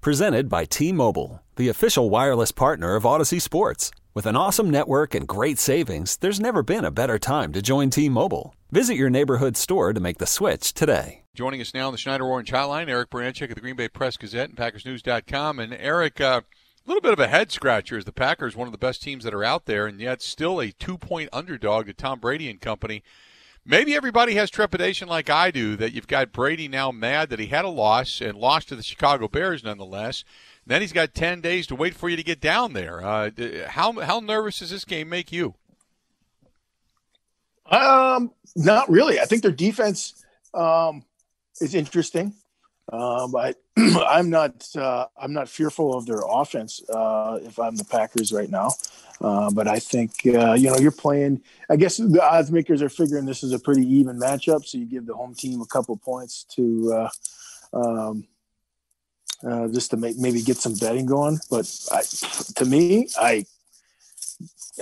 Presented by T Mobile, the official wireless partner of Audacy Sports. With an awesome network and great savings, there's never been a better time to join T Mobile. Visit your neighborhood store to make the switch today. Joining us now on the Schneider Orange Hotline, Eric Baranczyk of the Green Bay Press Gazette and PackersNews.com. And Eric, uh, a little bit of a head scratcher as the Packers, one of the best teams that are out there, and yet still a two point underdog to Tom Brady and company. Maybe everybody has trepidation like I do that you've got Brady now mad that he had a loss and lost to the Chicago Bears nonetheless. Then he's got 10 days to wait for you to get down there. Uh, how, how nervous does this game make you? Um, not really. I think their defense um, is interesting. Um, I, I'm not. Uh, I'm not fearful of their offense. Uh, if I'm the Packers right now, uh, but I think uh, you know you're playing. I guess the odds makers are figuring this is a pretty even matchup, so you give the home team a couple points to uh, um, uh, just to make maybe get some betting going. But I, to me, I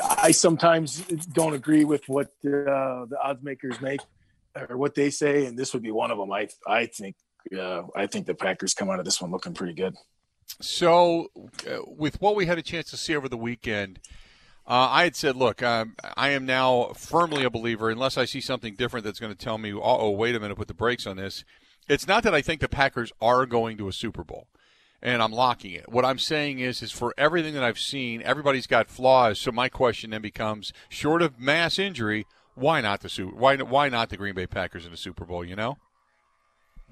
I sometimes don't agree with what the odds makers make or what they say, and this would be one of them. I I think uh, I think the Packers come out of this one looking pretty good. So, uh, with what we had a chance to see over the weekend, uh, I had said, look, um, I am now firmly a believer, unless I see something different that's going to tell me, oh, wait a minute, put the brakes on this. It's not that I think the Packers are going to a Super Bowl and I'm locking it. What I'm saying is, is for everything that I've seen, everybody's got flaws. So my question then becomes, short of mass injury, why not the Super? Why why not the Green Bay Packers in the Super Bowl? You know.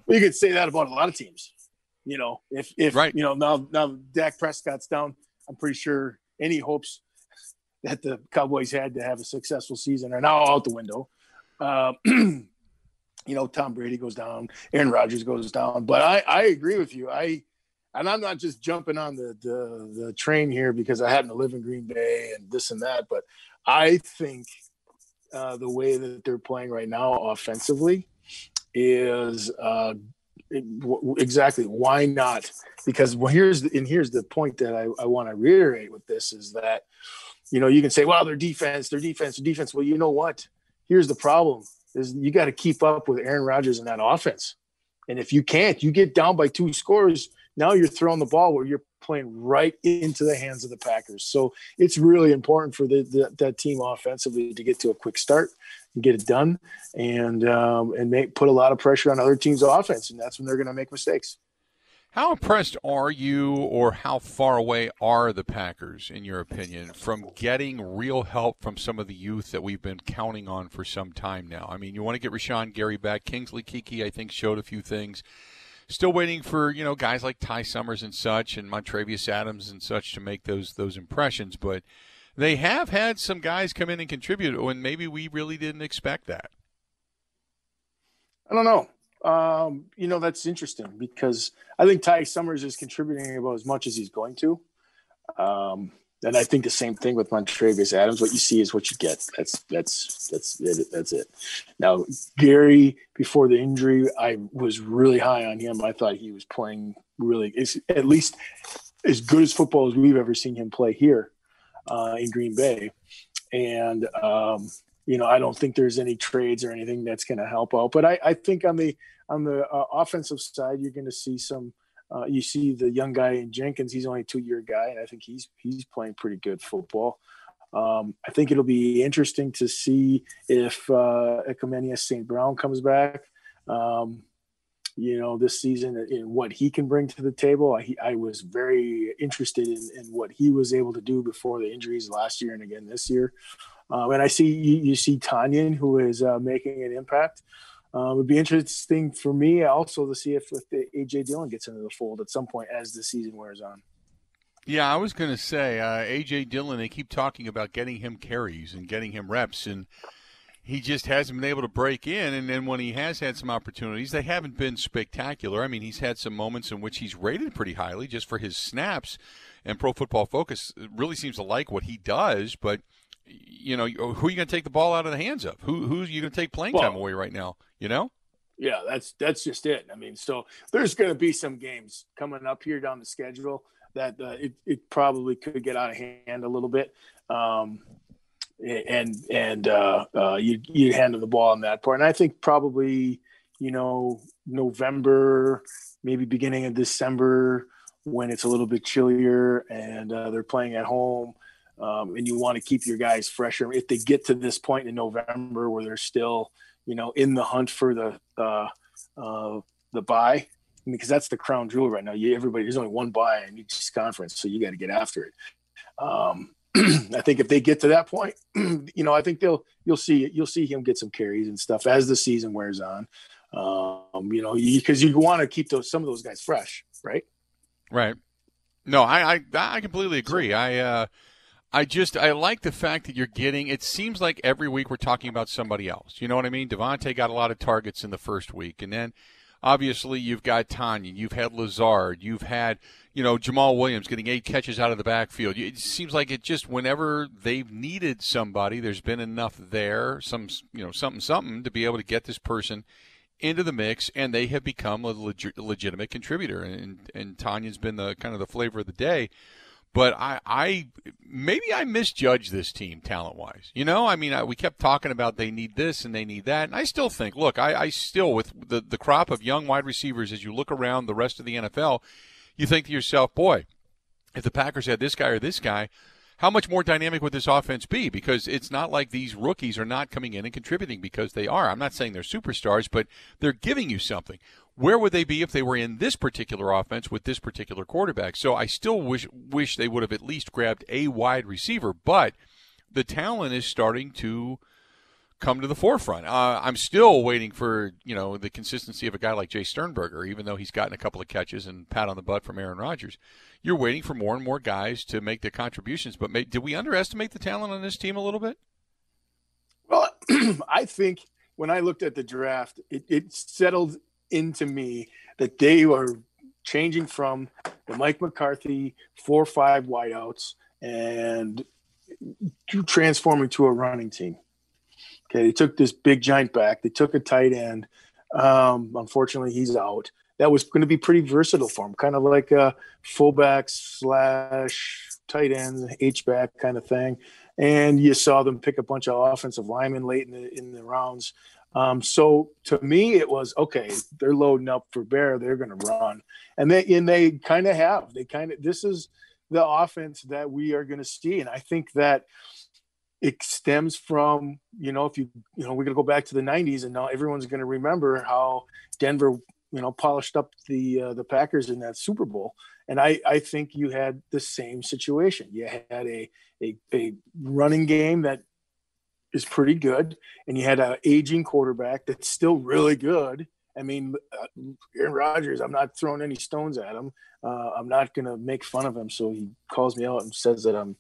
You could say that about a lot of teams. You know, if if right. you know now now Dak Prescott's down, I'm pretty sure any hopes that the Cowboys had to have a successful season are now out the window. Uh, you know, Tom Brady goes down, Aaron Rodgers goes down, but I I agree with you. I and I'm not just jumping on the the, the train here because I happen to live in Green Bay and this and that, but I think uh, the way that they're playing right now offensively is uh, exactly why not? Because well, here's and here's the point that I, I want to reiterate with this is that you know you can say, well, their defense, their defense, their defense. Well, you know what? Here's the problem: is you got to keep up with Aaron Rodgers and that offense. And if you can't, you get down by two scores. Now you're throwing the ball where you're playing right into the hands of the Packers. So it's really important for the, the, that team offensively to get to a quick start get it done, and um, and make put a lot of pressure on other teams' offense, and that's when they're going to make mistakes. How impressed are you, or how far away are the Packers, in your opinion, from getting real help from some of the youth that we've been counting on for some time now? I mean, you want to get Rashan Gary back. Kingsley Keke, I think, showed a few things still waiting for you know guys like Ty Summers and such, and Montravius Adams and such to make those those impressions. But they have had some guys come in and contribute when maybe we really didn't expect that. I don't know. Um, you know that's interesting because I think Ty Summers is contributing about as much as he's going to. Um, and I think the same thing with Montravius Adams. What you see is what you get. That's that's that's it. That's it. Now Gary, before the injury, I was really high on him. I thought he was playing really, at least as good as football as we've ever seen him play here uh, in Green Bay. And um, you know, I don't think there's any trades or anything that's going to help out. But I, I think on the on the uh, offensive side, you're going to see some uh, you see the young guy in Jenkins; he's only a two-year guy, and I think he's he's playing pretty good football. Um, I think it'll be interesting to see if uh, St. Brown comes back. Um, you know, this season in what he can bring to the table. I, I was very interested in, in, what he was able to do before the injuries last year and again this year. Um, and I see you, you see Tonyan, who is uh, making an impact. Um, it would be interesting for me also to see if, if AJ Dillon gets into the fold at some point as the season wears on. Yeah, I was going to say uh, AJ Dillon. They keep talking about getting him carries and getting him reps, and he just hasn't been able to break in. And then when he has had some opportunities, they haven't been spectacular. I mean, he's had some moments in which he's rated pretty highly just for his snaps. And Pro Football Focus really seems to like what he does, but you know, who are you going to take the ball out of the hands of? Who who's you going to take playing time away right now? You know? Yeah, that's that's just it. I mean, so there's going to be some games coming up here down the schedule that uh, it, it probably could get out of hand a little bit. Um, and and uh, uh, you you handle the ball on that part. And I think probably you know November, maybe beginning of December, when it's a little bit chillier and uh, they're playing at home, um, and you want to keep your guys fresher. If they get to this point in November where they're still you know in the hunt for the uh, uh, the bye, because that's the crown jewel right now. You, everybody, there's only one bye in each conference, so you got to get after it. Um, I think if they get to that point, you know, I think they'll you'll see you'll see him get some carries and stuff as the season wears on. Um, you know, because you, you want to keep those some of those guys fresh, right? Right. No, I I, I completely agree. I uh, I just I like the fact that you're getting. It seems like every week we're talking about somebody else. You know what I mean? Davante got a lot of targets in the first week, and then obviously you've got Tonyan, you've had Lazard, you've had you know Jamaal Williams getting eight catches out of the backfield. It seems like it just whenever they've needed somebody, there's been enough there, some you know something something to be able to get this person into the mix, and they have become a leg- legitimate contributor. And and Tonyan's been the kind of the flavor of the day. But I, I maybe I misjudged this team talent wise. You know, I mean, I, we kept talking about they need this and they need that, and I still think, look, I, I still with the the crop of young wide receivers as you look around the rest of the NFL, you think to yourself, boy, if the Packers had this guy or this guy, how much more dynamic would this offense be? Because it's not like these rookies are not coming in and contributing because they are. I'm not saying they're superstars, but they're giving you something where would they be if they were in this particular offense with this particular quarterback? So I still wish wish they would have at least grabbed a wide receiver, but the talent is starting to come to the forefront. Uh, I'm still waiting for you know the consistency of a guy like Jace Sternberger, even though he's gotten a couple of catches and pat on the butt from Aaron Rodgers. You're waiting for more and more guys to make their contributions, but may, did we underestimate the talent on this team a little bit? Well, I think when I looked at the draft, it, it settled into me that they were changing from the Mike McCarthy four five wideouts and transforming to a running team. Okay, they took this big giant back. They took a tight end. Um, unfortunately, he's out. That was going to be pretty versatile for him, kind of like a fullback slash tight end, H back kind of thing. And you saw them pick a bunch of offensive linemen late in the in the rounds. Um, so to me, it was okay. They're loading up for Bear. They're going to run, and they and they kind of have. They kind of this is the offense that we are going to see, and I think that it stems from you know if you you know we're going to go back to the 90s and now everyone's going to remember how denver you know polished up the uh, the packers in that super bowl and i i think you had the same situation you had a a, a running game that is pretty good, and you had an aging quarterback that's still really good. I mean, uh, Aaron Rodgers. I'm not throwing any stones at him. Uh, I'm not going to make fun of him. So he calls me out and says that I'm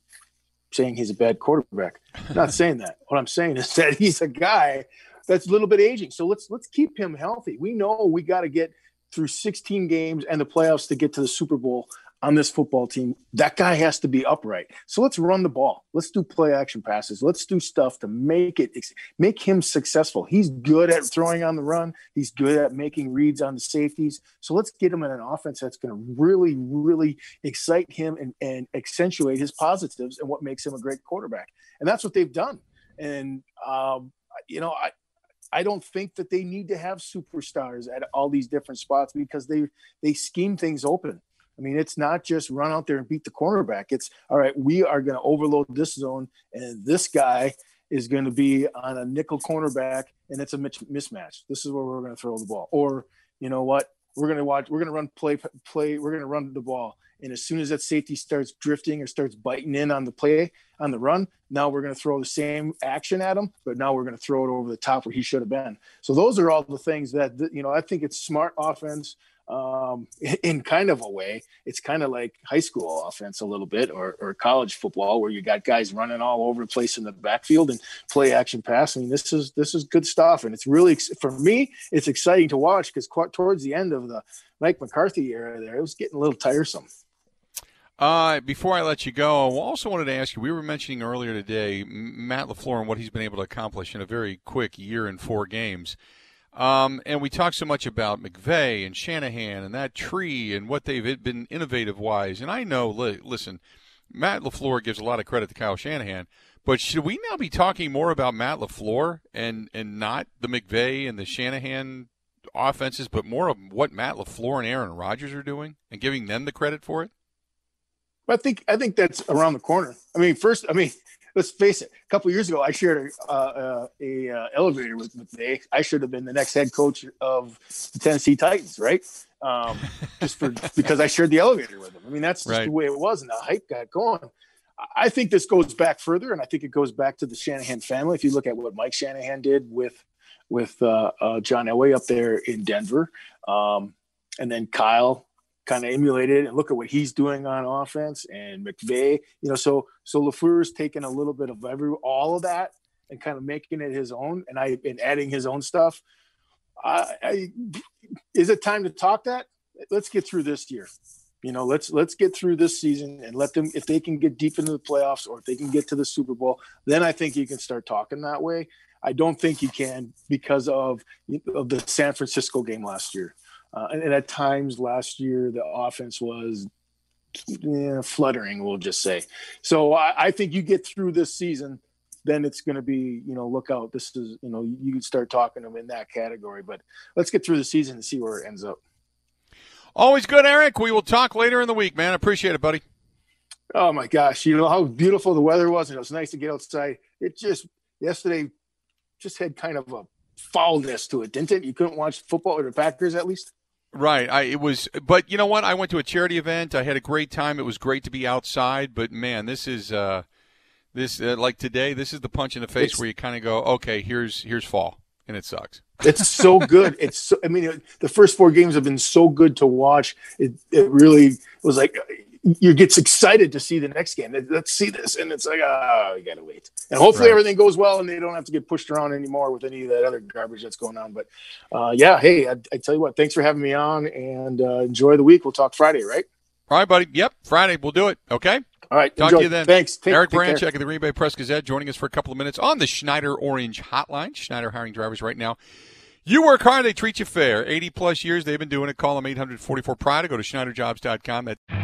saying he's a bad quarterback. I'm not saying that. What I'm saying is that he's a guy that's a little bit aging. So let's let's keep him healthy. We know we got to get through 16 games and the playoffs to get to the Super Bowl on this football team, that guy has to be upright. So let's run the ball. Let's do play action passes. Let's do stuff to make it make him successful. He's good at throwing on the run. He's good at making reads on the safeties. So let's get him in an offense that's going to really, really excite him and, and accentuate his positives and what makes him a great quarterback. And that's what they've done. And um, you know, I I don't think that they need to have superstars at all these different spots because they they scheme things open. I mean, it's not just run out there and beat the cornerback. It's all right, we are going to overload this zone, and this guy is going to be on a nickel cornerback, and it's a mismatch. This is where we're going to throw the ball. Or, you know what? We're going to watch, we're going to run play, play, we're going to run the ball. And as soon as that safety starts drifting or starts biting in on the play, on the run, now we're going to throw the same action at him, but now we're going to throw it over the top where he should have been. So those are all the things that, you know, I think it's smart offense um, in kind of a way. It's kind of like high school offense a little bit, or, or college football, where you got guys running all over the place in the backfield and play action pass. I mean, this is this is good stuff, and it's really for me, it's exciting to watch because towards the end of the Mike McCarthy era, there it was getting a little tiresome. Uh, before I let you go, I also wanted to ask you. We were mentioning earlier today Matt LaFleur and what he's been able to accomplish in a very quick year and four games. Um, and we talk so much about McVay and Shanahan and that tree and what they've been innovative wise. And I know, listen, Matt LaFleur gives a lot of credit to Kyle Shanahan, but should we now be talking more about Matt LaFleur and, and not the McVay and the Shanahan offenses, but more of what Matt LaFleur and Aaron Rodgers are doing and giving them the credit for it? I think I think that's around the corner. I mean, first, I mean, let's face it. A couple years ago, I shared a, uh, a uh, elevator with McVay. I should have been the next head coach of the Tennessee Titans, right? Um, just for because I shared the elevator with him. I mean, that's just right. the way it was, and the hype got going. I think this goes back further, and I think it goes back to the Shanahan family. If you look at what Mike Shanahan did with with uh, uh John Elway up there in Denver, um, and then Kyle kind of emulated and look at what he's doing on offense and McVay, you know, so so LaFleur's taking a little bit of every all of that and kind of making it his own and I and adding his own stuff. I, I is it time to talk that? Let's get through this year. You know, let's let's get through this season and let them if they can get deep into the playoffs or if they can get to the Super Bowl, then I think you can start talking that way. I don't think you can because of, of the San Francisco game last year. Uh, and, and, at times last year, the offense was yeah, fluttering, we'll just say. So I, I, think you get through this season, then it's going to be, you know, look out. This is, you know, you can start talking them in that category. But let's get through the season and see where it ends up. Always good, Eric. We will talk later in the week, man. Appreciate it, buddy. Oh my gosh, you know how beautiful the weather was, and it was nice to get outside. It just yesterday just had kind of a foulness to it, didn't it? You couldn't watch football or the Packers at least. Right. I it was but you know what? I went to a charity event. I had a great time. It was great to be outside, but man, this is uh this uh, like today, this is the punch in the face it's, where you kind of go, "Okay, here's here's fall." And it sucks. It's so good. It's so, I mean, the first four games have been so good to watch. It it really was like you get excited to see the next game. Let's see this, and it's like, oh, you gotta wait. And hopefully right. everything goes well, and they don't have to get pushed around anymore with any of that other garbage that's going on. But uh, yeah, hey, I, I, tell you what, thanks for having me on, and uh, enjoy the week. We'll talk Friday, right? All right, buddy. Yep, Friday. We'll do it. Okay. All right. Talk enjoy. to you then. Thanks. Take, Eric Branchek of the Green Bay Press Gazette joining us for a couple of minutes on the Schneider Orange Hotline. Schneider hiring drivers right now. You work hard, they treat you fair. 80 plus years they've been doing it. Call them 844 Pride or go to SchneiderJobs.com. That's